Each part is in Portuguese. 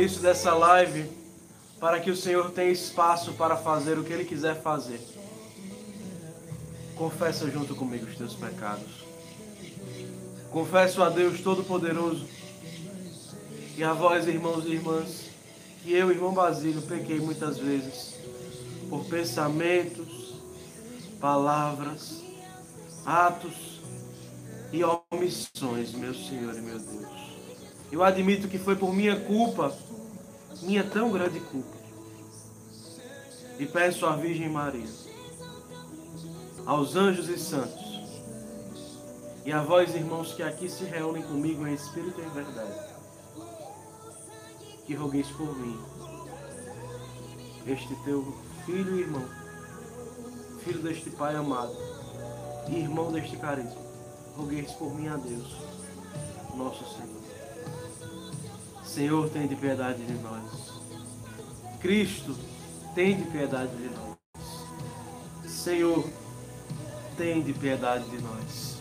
início dessa live para que o Senhor tenha espaço para fazer o que Ele quiser fazer. Confessa junto comigo os teus pecados. Confesso a Deus Todo-Poderoso e a vós, irmãos e irmãs, que eu, irmão Basílio, pequei muitas vezes por pensamentos, palavras, atos e omissões, meu Senhor e meu Deus. Eu admito que foi por minha culpa minha tão grande culpa. E peço à Virgem Maria, aos anjos e santos, e a vós, irmãos, que aqui se reúnem comigo em espírito e em verdade, que rogueis por mim, este teu filho e irmão, filho deste Pai amado, e irmão deste carisma, rogueis por mim a Deus, nosso Senhor. Senhor, tem de piedade de nós. Cristo, tem de piedade de nós. Senhor, tem de piedade de nós.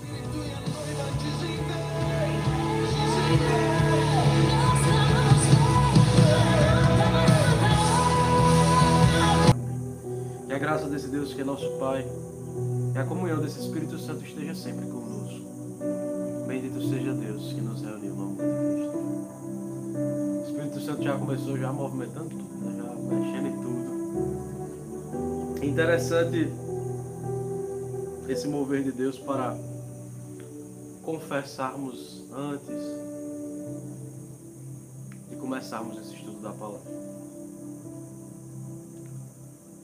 Que a graça desse Deus que é nosso Pai e a comunhão desse Espírito Santo esteja sempre conosco. Bendito seja Deus que nos reuniu no amor Santo já começou já movimentando tudo, né? já mexendo em tudo. Interessante esse mover de Deus para confessarmos antes de começarmos esse estudo da palavra.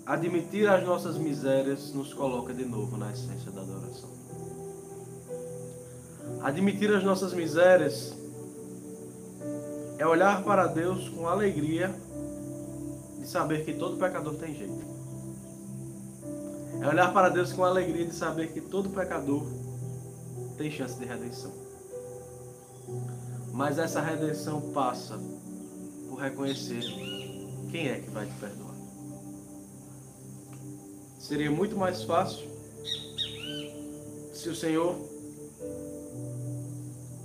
Admitir as nossas misérias nos coloca de novo na essência da adoração. Admitir as nossas misérias é olhar para Deus com alegria de saber que todo pecador tem jeito. É olhar para Deus com alegria de saber que todo pecador tem chance de redenção. Mas essa redenção passa por reconhecer quem é que vai te perdoar. Seria muito mais fácil se o Senhor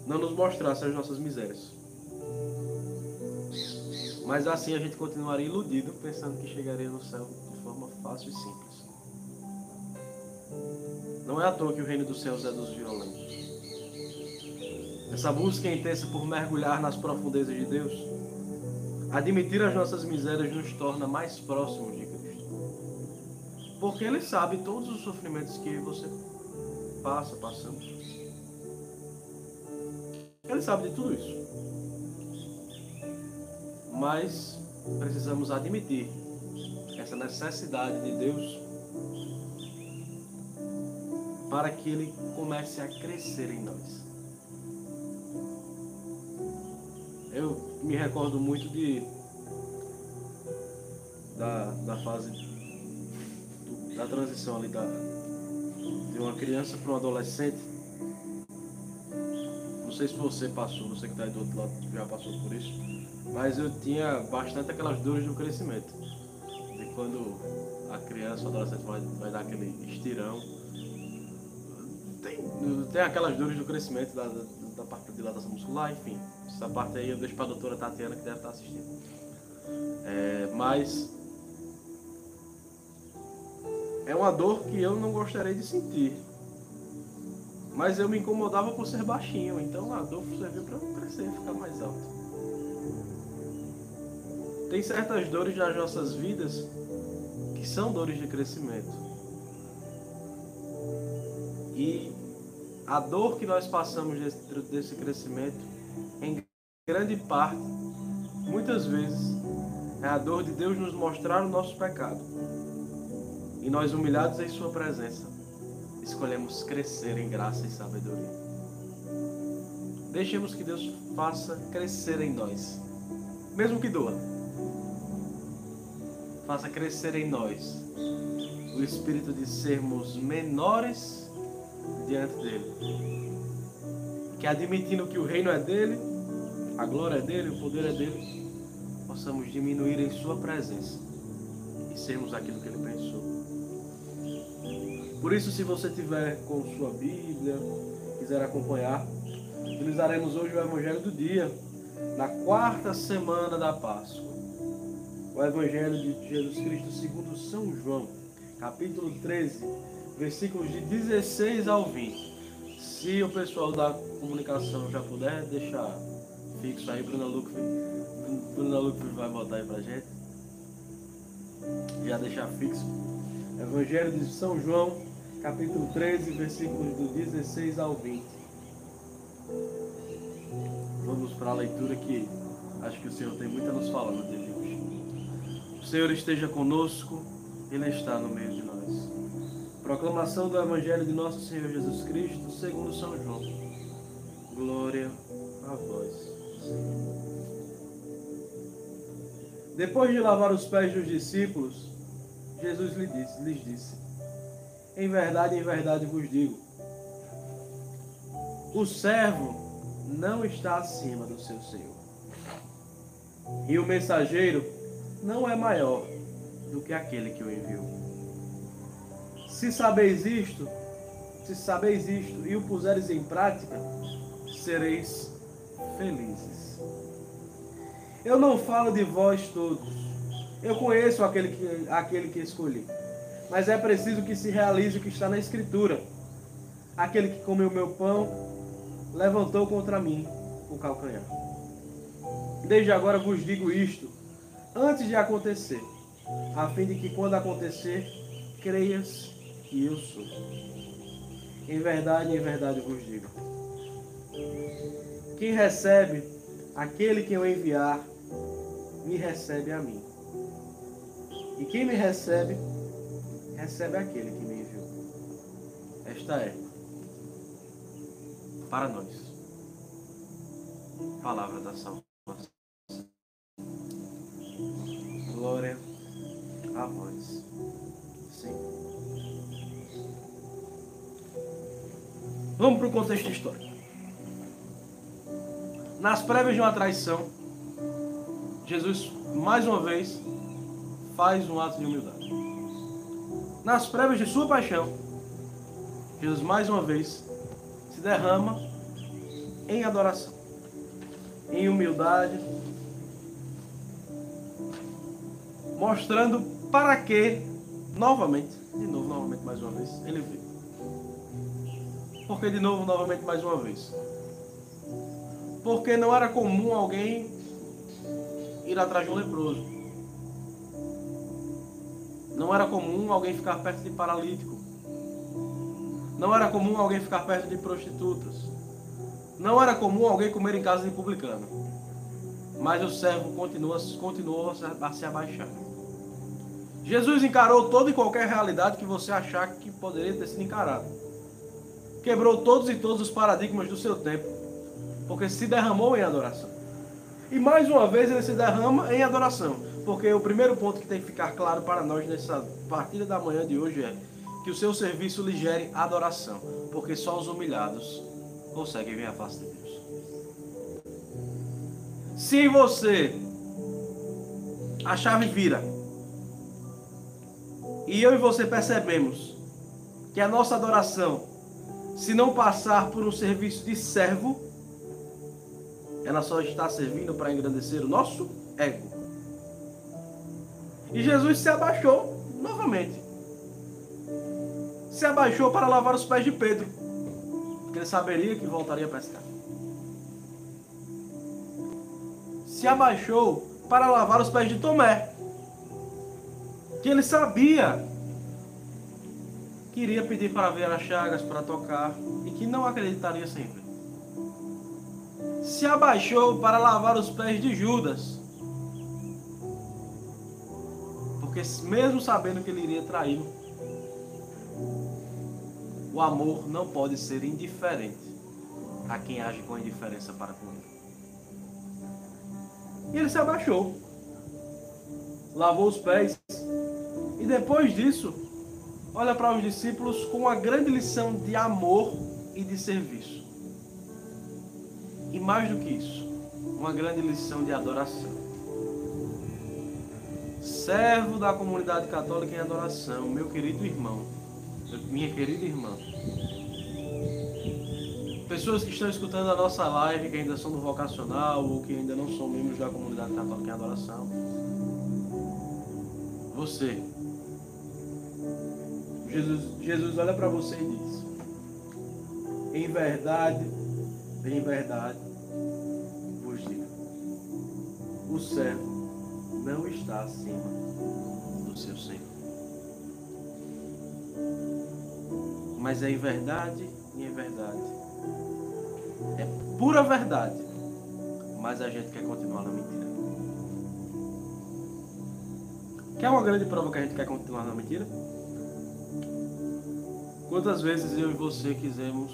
não nos mostrasse as nossas misérias. Mas assim a gente continuaria iludido, pensando que chegaria no céu de forma fácil e simples. Não é à toa que o reino dos céus é dos violentos. Essa busca intensa por mergulhar nas profundezas de Deus, admitir as nossas misérias nos torna mais próximos de Cristo. Porque Ele sabe todos os sofrimentos que você passa, passamos. Ele sabe de tudo isso mas precisamos admitir essa necessidade de Deus para que Ele comece a crescer em nós. Eu me recordo muito de da, da fase da transição ali da, de uma criança para um adolescente. Não sei se você passou, você que está aí do outro lado já passou por isso mas eu tinha bastante aquelas dores do crescimento. De quando a criança, o adolescente vai, vai dar aquele estirão. Tem, tem aquelas dores do crescimento da, da, da parte da dilatação muscular, enfim. Essa parte aí eu deixo para a doutora Tatiana que deve estar assistindo. É, mas é uma dor que eu não gostaria de sentir. Mas eu me incomodava por ser baixinho, então a dor serviu para eu crescer, ficar mais alto. Tem certas dores nas nossas vidas que são dores de crescimento. E a dor que nós passamos dentro desse crescimento, em grande parte, muitas vezes, é a dor de Deus nos mostrar o nosso pecado. E nós, humilhados em Sua presença, escolhemos crescer em graça e sabedoria. Deixemos que Deus faça crescer em nós, mesmo que doa faça crescer em nós o espírito de sermos menores diante dele. Que admitindo que o reino é dele, a glória é dele, o poder é dele, possamos diminuir em sua presença e sermos aquilo que ele pensou. Por isso, se você tiver com sua Bíblia, quiser acompanhar, utilizaremos hoje o Evangelho do dia, na quarta semana da Páscoa. O Evangelho de Jesus Cristo segundo São João, capítulo 13, versículos de 16 ao 20. Se o pessoal da comunicação já puder deixar fixo aí, Bruna Luque, Bruna Luque vai botar aí pra gente. Já deixar fixo. Evangelho de São João, capítulo 13, versículos do 16 ao 20. Vamos para a leitura que acho que o Senhor tem muito a nos falar no dia de hoje. O Senhor esteja conosco, Ele está no meio de nós. Proclamação do Evangelho de Nosso Senhor Jesus Cristo, segundo São João. Glória a vós, Senhor. Depois de lavar os pés dos discípulos, Jesus lhes disse, lhes disse: Em verdade, em verdade vos digo: o servo não está acima do seu Senhor. E o mensageiro não é maior do que aquele que o enviou. Se sabeis isto, se sabeis isto e o puseres em prática, sereis felizes. Eu não falo de vós todos. Eu conheço aquele que, aquele que escolhi. Mas é preciso que se realize o que está na Escritura. Aquele que comeu meu pão levantou contra mim o calcanhar. Desde agora vos digo isto, antes de acontecer, a fim de que quando acontecer, creias que eu sou. Em verdade, em verdade vos digo. Quem recebe aquele que eu enviar, me recebe a mim. E quem me recebe, recebe aquele que me enviou. Esta é para nós. Palavra da salvação. Glória a vós, Senhor. Vamos para o contexto histórico. Nas prévias de uma traição, Jesus, mais uma vez, faz um ato de humildade. Nas prévias de sua paixão, Jesus, mais uma vez, se derrama em adoração, em humildade, mostrando para que, novamente, de novo, novamente, mais uma vez, ele veio. Porque, de novo, novamente, mais uma vez. Porque não era comum alguém ir atrás de um leproso. Não era comum alguém ficar perto de paralítico. Não era comum alguém ficar perto de prostitutas. Não era comum alguém comer em casa de publicano. Mas o servo continua, continuou a se abaixar. Jesus encarou toda e qualquer realidade que você achar que poderia ter sido encarado. Quebrou todos e todos os paradigmas do seu tempo, porque se derramou em adoração. E mais uma vez ele se derrama em adoração, porque o primeiro ponto que tem que ficar claro para nós nessa partida da manhã de hoje é que o seu serviço lhe gere adoração, porque só os humilhados conseguem ver a face de Deus. Se você a chave vira e eu e você percebemos que a nossa adoração, se não passar por um serviço de servo, ela só está servindo para engrandecer o nosso ego. E Jesus se abaixou novamente se abaixou para lavar os pés de Pedro, porque ele saberia que voltaria a pescar. Se abaixou para lavar os pés de Tomé, que ele sabia que iria pedir para ver as chagas, para tocar, e que não acreditaria sempre. Se abaixou para lavar os pés de Judas, porque mesmo sabendo que ele iria traí-lo, o amor não pode ser indiferente a quem age com indiferença para com ele. E ele se abaixou, lavou os pés depois disso, olha para os discípulos com uma grande lição de amor e de serviço. E mais do que isso, uma grande lição de adoração. Servo da comunidade católica em adoração, meu querido irmão minha querida irmã, pessoas que estão escutando a nossa live, que ainda são do vocacional ou que ainda não são membros da comunidade católica em adoração. Você. Jesus, Jesus olha para você e diz: Em verdade, em verdade, vos digo: o servo não está acima do seu Senhor. Mas é em verdade e em verdade é pura verdade. Mas a gente quer continuar na mentira. Quer uma grande prova que a gente quer continuar na mentira? Quantas vezes eu e você quisemos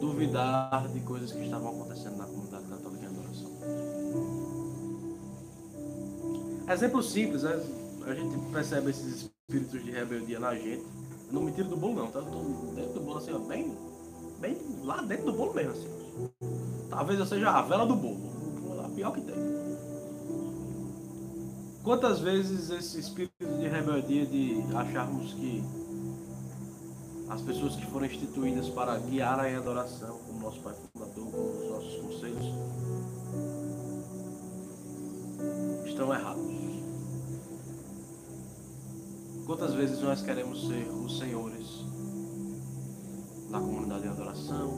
duvidar de coisas que estavam acontecendo na comunidade católica em adoração? Exemplo simples, né? a gente percebe esses espíritos de rebeldia na gente. Eu não me tiro do bolo não, tá? Eu tô dentro do bolo assim, ó, bem bem lá dentro do bolo mesmo, assim. Talvez eu seja a vela do bolo. A pior que tem. Quantas vezes esse espírito de rebeldia de acharmos que as pessoas que foram instituídas para guiar a adoração, como nosso Pai Fundador, como os nossos conselhos, estão errados. Quantas vezes nós queremos ser os senhores da comunidade de adoração,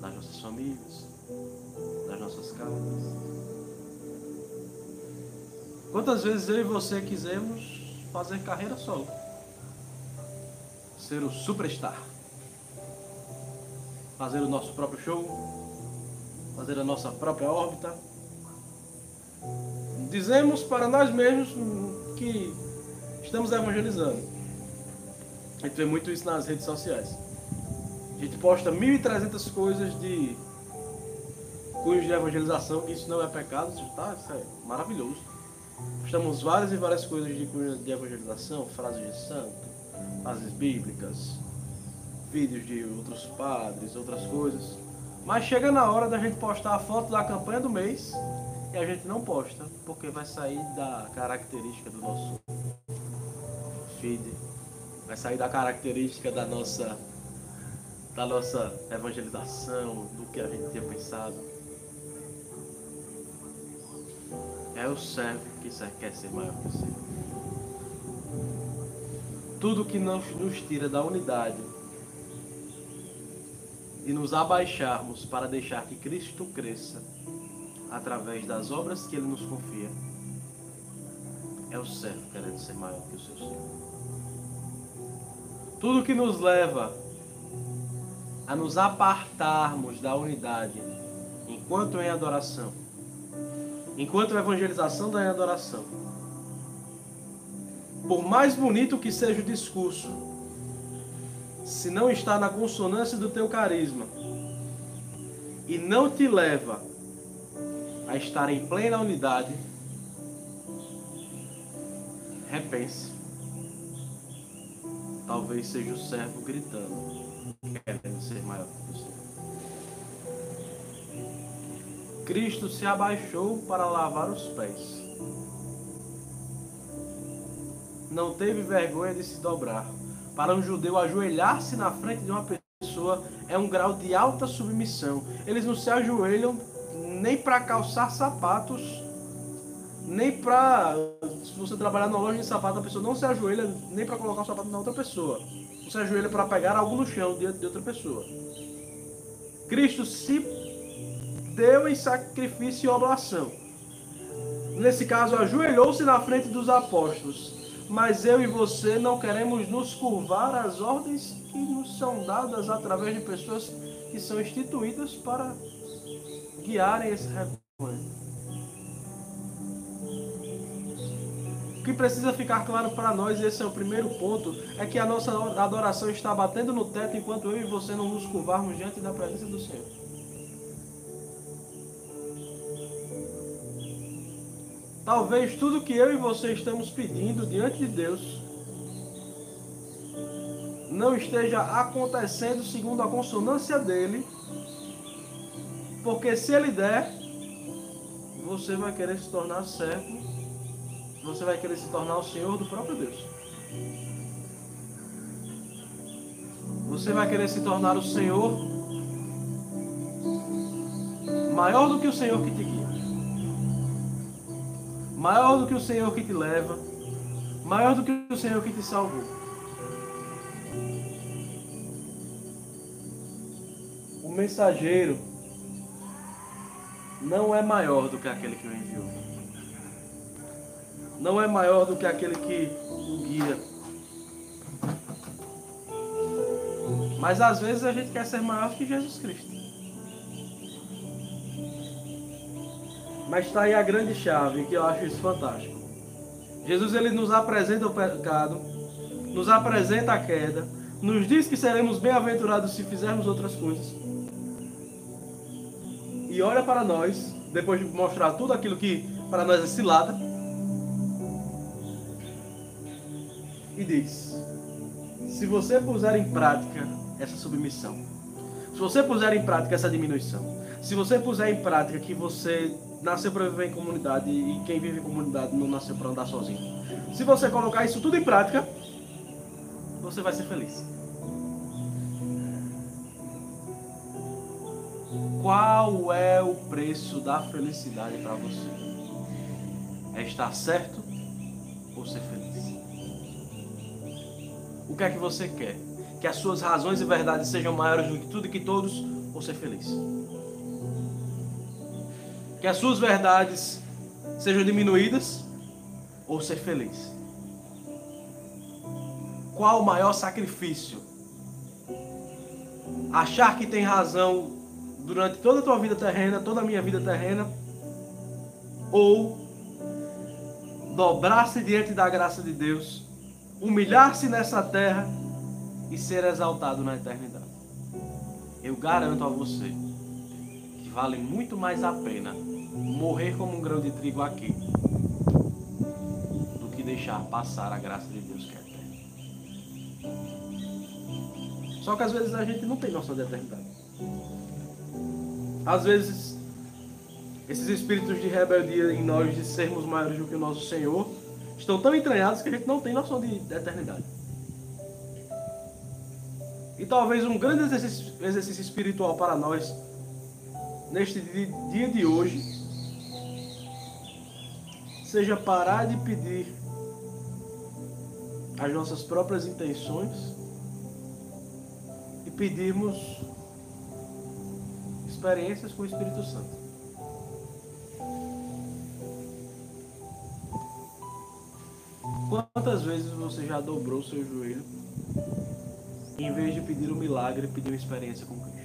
das nossas famílias, das nossas casas. Quantas vezes eu e você quisemos fazer carreira solo? Ser o superstar. Fazer o nosso próprio show, fazer a nossa própria órbita. Dizemos para nós mesmos que estamos evangelizando. A gente vê muito isso nas redes sociais. A gente posta 1.300 coisas de cunhos de evangelização, isso não é pecado, isso, tá, isso é maravilhoso. Postamos várias e várias coisas de de evangelização, frases de santo, frases bíblicas, vídeos de outros padres, outras coisas. Mas chega na hora da gente postar a foto da campanha do mês e a gente não posta, porque vai sair da característica do nosso feed, vai sair da característica da nossa da nossa evangelização, do que a gente tinha pensado. É o servo que quer ser maior que o Senhor. Tudo que nos, nos tira da unidade e nos abaixarmos para deixar que Cristo cresça através das obras que Ele nos confia, é o servo querendo ser maior que o seu Senhor. Tudo que nos leva a nos apartarmos da unidade enquanto em adoração, enquanto a evangelização da adoração. Por mais bonito que seja o discurso, se não está na consonância do teu carisma e não te leva a estar em plena unidade, repense. Talvez seja o servo gritando querendo ser maior que você. Cristo se abaixou para lavar os pés. Não teve vergonha de se dobrar. Para um judeu, ajoelhar-se na frente de uma pessoa é um grau de alta submissão. Eles não se ajoelham nem para calçar sapatos, nem para. Se você trabalhar na loja de sapato, a pessoa não se ajoelha nem para colocar o sapato na outra pessoa você ajoelha para pegar algo no chão de outra pessoa. Cristo se deu em sacrifício e oblação. Nesse caso, ajoelhou-se na frente dos apóstolos. Mas eu e você não queremos nos curvar às ordens que nos são dadas através de pessoas que são instituídas para guiarem esse rebanho. que precisa ficar claro para nós, esse é o primeiro ponto, é que a nossa adoração está batendo no teto enquanto eu e você não nos curvarmos diante da presença do Senhor. Talvez tudo que eu e você estamos pedindo diante de Deus não esteja acontecendo segundo a consonância dele, porque se ele der, você vai querer se tornar servo você vai querer se tornar o Senhor do próprio Deus. Você vai querer se tornar o Senhor maior do que o Senhor que te guia, maior do que o Senhor que te leva, maior do que o Senhor que te salvou. O mensageiro não é maior do que aquele que o enviou. Não é maior do que aquele que o guia. Mas às vezes a gente quer ser maior que Jesus Cristo. Mas está aí a grande chave, que eu acho isso fantástico. Jesus ele nos apresenta o pecado, nos apresenta a queda, nos diz que seremos bem-aventurados se fizermos outras coisas. E olha para nós, depois de mostrar tudo aquilo que para nós é cilada, e diz: se você puser em prática essa submissão, se você puser em prática essa diminuição, se você puser em prática que você nasceu para viver em comunidade e quem vive em comunidade não nasceu para andar sozinho. Se você colocar isso tudo em prática, você vai ser feliz. Qual é o preço da felicidade para você? É estar certo ou ser feliz? O que é que você quer? Que as suas razões e verdades sejam maiores do que tudo e que todos ou ser feliz? Que as suas verdades sejam diminuídas ou ser feliz? Qual o maior sacrifício? Achar que tem razão durante toda a tua vida terrena, toda a minha vida terrena, ou dobrar-se diante da graça de Deus, humilhar-se nessa terra e ser exaltado na eternidade. Eu garanto a você que vale muito mais a pena morrer como um grão de trigo aqui do que deixar passar a graça de Deus que é eterna. Só que às vezes a gente não tem noção de eternidade. Às vezes esses espíritos de rebeldia em nós de sermos maiores do que o nosso Senhor estão tão entranhados que a gente não tem noção de, de eternidade. E talvez um grande exercício, exercício espiritual para nós neste dia de hoje seja parar de pedir as nossas próprias intenções e pedirmos experiências com o Espírito Santo. Quantas vezes você já dobrou seu joelho e, em vez de pedir um milagre, pediu uma experiência com Cristo?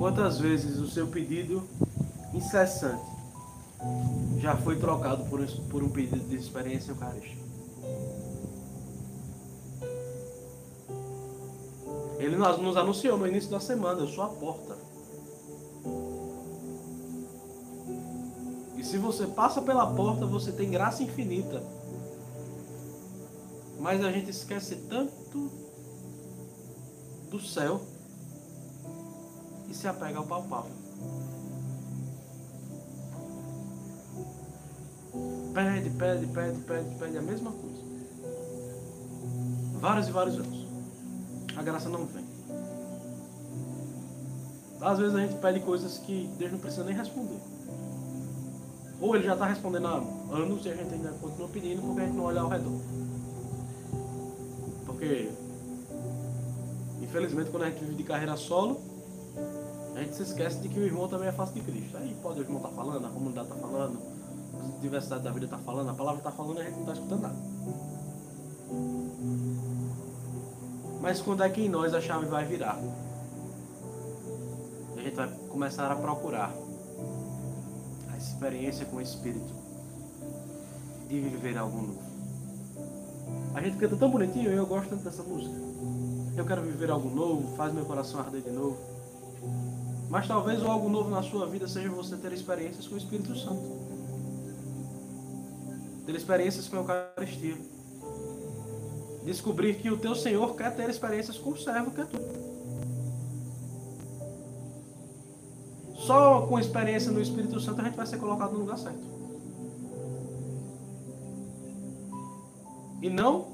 Quantas vezes o seu pedido incessante já foi trocado por, por um pedido de experiência eucarística? Ele nos anunciou no início da semana: Eu sou a porta. E se você passa pela porta, você tem graça infinita. Mas a gente esquece tanto do céu e se apega ao palpável. Pede, pede, pede, pede, pede a mesma coisa. Vários e vários anos. A graça não vem. Às vezes a gente pede coisas que Deus não precisa nem responder. Ou ele já está respondendo há anos e a gente ainda continua pedindo porque a gente não olha ao redor. Porque, infelizmente, quando a gente vive de carreira solo, a gente se esquece de que o irmão também é face de Cristo. Aí pode o irmão estar tá falando, a comunidade está falando, a diversidade da vida está falando, a palavra está falando e a gente não está escutando nada. Mas quando é que em nós a chave vai virar? A gente vai começar a procurar a experiência com o Espírito de viver algo novo. A gente canta tão bonitinho, eu gosto tanto dessa música. Eu quero viver algo novo, faz meu coração arder de novo. Mas talvez algo novo na sua vida seja você ter experiências com o Espírito Santo. Ter experiências com a Eucaristia. Descobrir que o teu Senhor quer ter experiências com o servo que é tu. Só com experiência no Espírito Santo a gente vai ser colocado no lugar certo. E não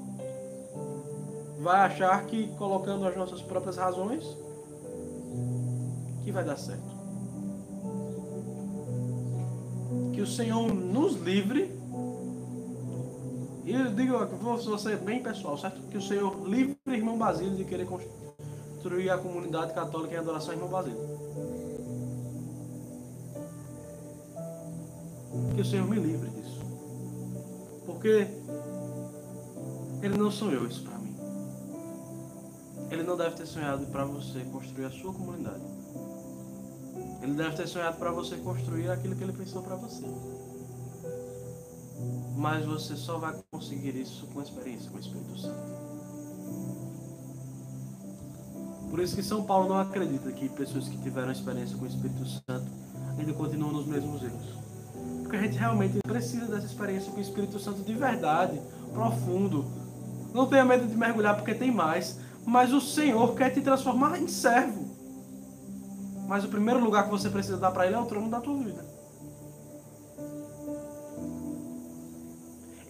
vai achar que colocando as nossas próprias razões que vai dar certo. Que o Senhor nos livre. E eu digo, vou ser bem pessoal, certo? Que o Senhor livre o irmão Basílio de querer construir a comunidade católica em adoração ao irmão Basílio. Que o Senhor me livre disso. Porque Ele não sonhou isso para mim. Ele não deve ter sonhado para você construir a sua comunidade. Ele deve ter sonhado para você construir aquilo que ele pensou para você. Mas você só vai conseguir isso com experiência com o Espírito Santo. Por isso que São Paulo não acredita que pessoas que tiveram experiência com o Espírito Santo ainda continuam nos mesmos erros. Porque a gente realmente precisa dessa experiência com o Espírito Santo de verdade, profundo. Não tenha medo de mergulhar porque tem mais. Mas o Senhor quer te transformar em servo. Mas o primeiro lugar que você precisa dar para Ele é o trono da tua vida.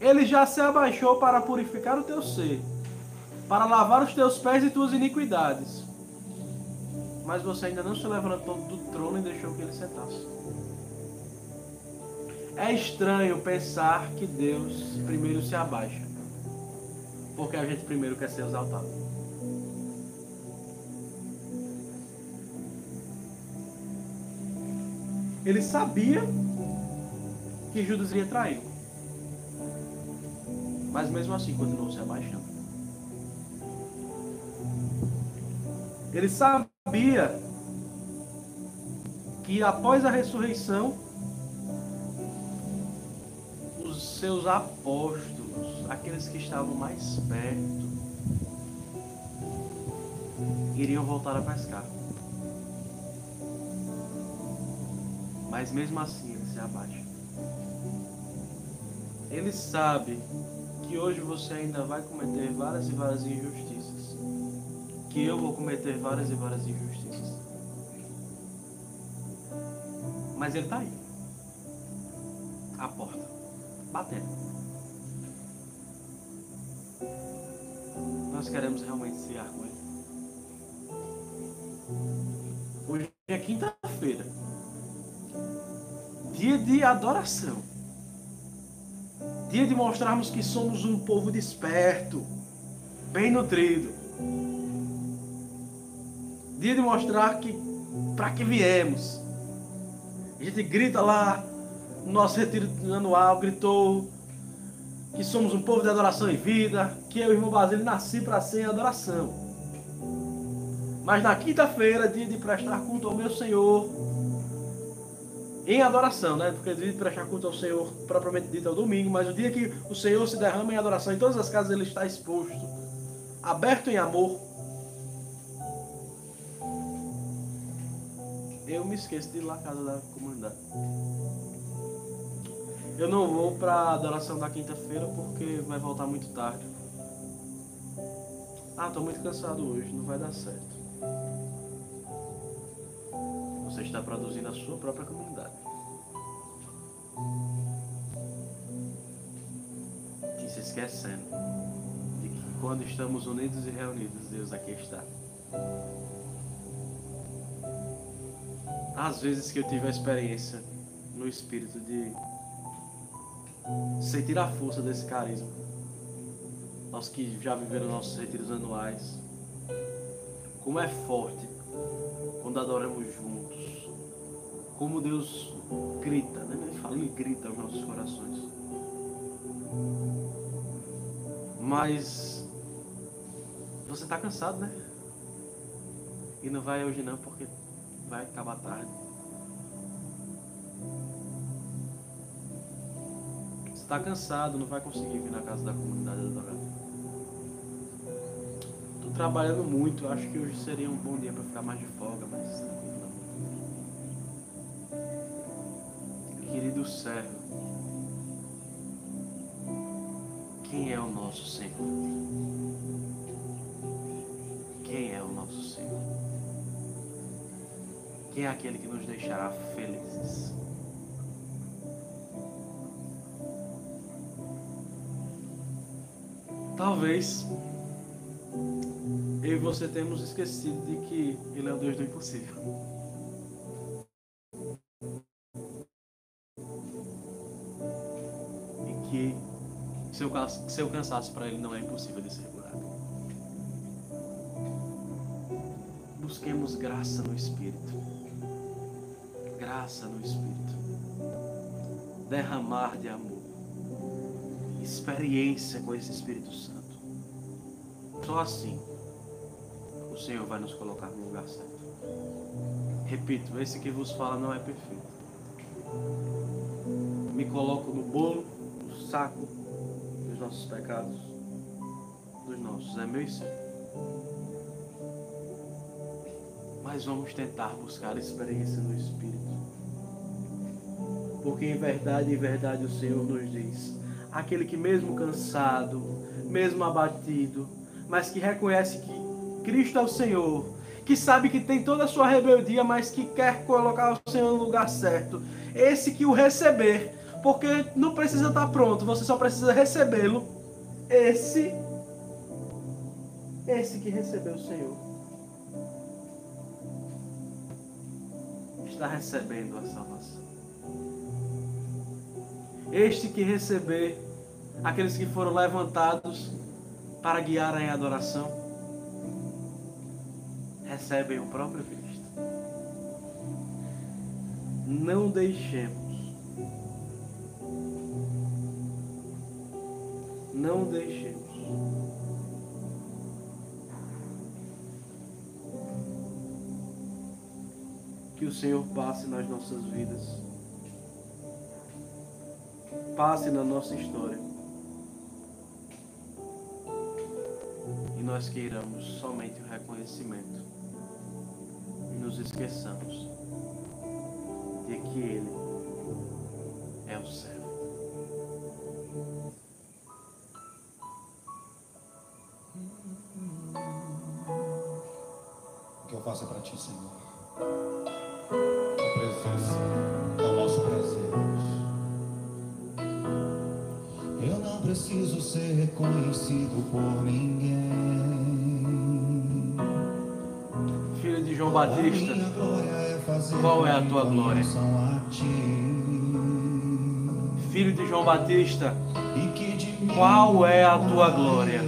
Ele já se abaixou para purificar o teu ser, para lavar os teus pés e tuas iniquidades. Mas você ainda não se levantou do trono e deixou que ele sentasse. É estranho pensar que Deus primeiro se abaixa, porque a gente primeiro quer ser exaltado. Ele sabia que Judas iria trair, mas mesmo assim continuou se abaixando. Ele sabia que após a ressurreição seus apóstolos, aqueles que estavam mais perto, iriam voltar a pescar. Mas mesmo assim ele se abaixa. Ele sabe que hoje você ainda vai cometer várias e várias injustiças. Que eu vou cometer várias e várias injustiças. Mas ele está aí. A porta batendo. Nós queremos realmente se com ele. Hoje é quinta-feira. De adoração. Dia de mostrarmos que somos um povo desperto, bem nutrido. Dia de mostrar que para que viemos. A gente grita lá no nosso retiro anual, gritou que somos um povo de adoração e vida, que eu, irmão Basílio, nasci para ser adoração. Mas na quinta-feira, dia de prestar culto ao meu Senhor, em adoração, né? Porque dia de prestar culto ao Senhor, propriamente dito, é o domingo, mas o dia que o Senhor se derrama em adoração, em todas as casas ele está exposto, aberto em amor. Eu me esqueço de ir lá à casa da comunidade. Eu não vou para a adoração da quinta-feira porque vai voltar muito tarde. Ah, tô muito cansado hoje, não vai dar certo. Você está produzindo a sua própria comunidade. E se esquecendo de que quando estamos unidos e reunidos, Deus aqui está. Às vezes que eu tive a experiência no espírito de sentir a força desse carisma. Nós que já viveram nossos retiros anuais. Como é forte quando adoramos juntos. Como Deus grita, né? Ele fala, ele grita aos nossos corações. Mas você está cansado, né? E não vai hoje não, porque vai acabar tarde. está cansado, não vai conseguir vir na casa da comunidade adorar. Estou trabalhando muito, acho que hoje seria um bom dia para ficar mais de folga, mas servo, quem é o nosso Senhor? Quem é o nosso Senhor? Quem é aquele que nos deixará felizes? Talvez eu e você temos esquecido de que Ele é o Deus do impossível. Seu, cansaço para Ele não é impossível de ser curado. Busquemos graça no Espírito. Graça no Espírito. Derramar de amor. Experiência com esse Espírito Santo. Só assim o Senhor vai nos colocar no lugar certo. Repito, esse que vos fala não é perfeito. Me coloco no bolo, no saco dos nossos pecados, dos nossos. É meu e seu. Mas vamos tentar buscar experiência no Espírito. Porque em verdade, em verdade o Senhor nos diz: aquele que mesmo cansado, mesmo abatido, mas que reconhece que Cristo é o Senhor, que sabe que tem toda a sua rebeldia, mas que quer colocar o Senhor no lugar certo. Esse que o receber, porque não precisa estar pronto, você só precisa recebê-lo. Esse, esse que recebeu o Senhor, está recebendo a salvação. Este que receber aqueles que foram levantados para guiar em adoração recebem o próprio Cristo. Não deixemos, não deixemos que o Senhor passe nas nossas vidas, passe na nossa história. E nós queiramos somente o reconhecimento nos esqueçamos de que Ele é o céu. Ti, Senhor. A presença é o nosso prazer. Eu não preciso ser reconhecido por ninguém. João Batista, qual é a tua glória? Filho de João Batista, qual é a tua glória?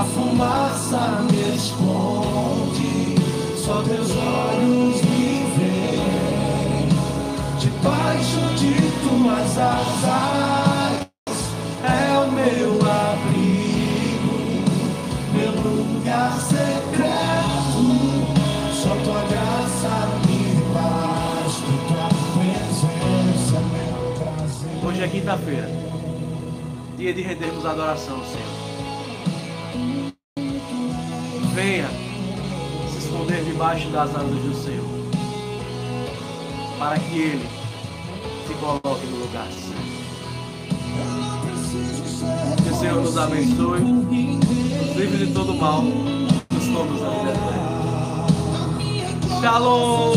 A fumaça me esconde. Só teus olhos debaixo de tuas asas é o meu abrigo, meu lugar secreto. Só tua graça me basta, tua presença, meu prazer. Hoje é quinta-feira, dia de rendermos adoração, Senhor. Venha se esconder debaixo das asas do Senhor, para que Ele se coloque no lugar certo. Que o Senhor nos abençoe, nos livre de todo mal, nos vida eterna. Shalom!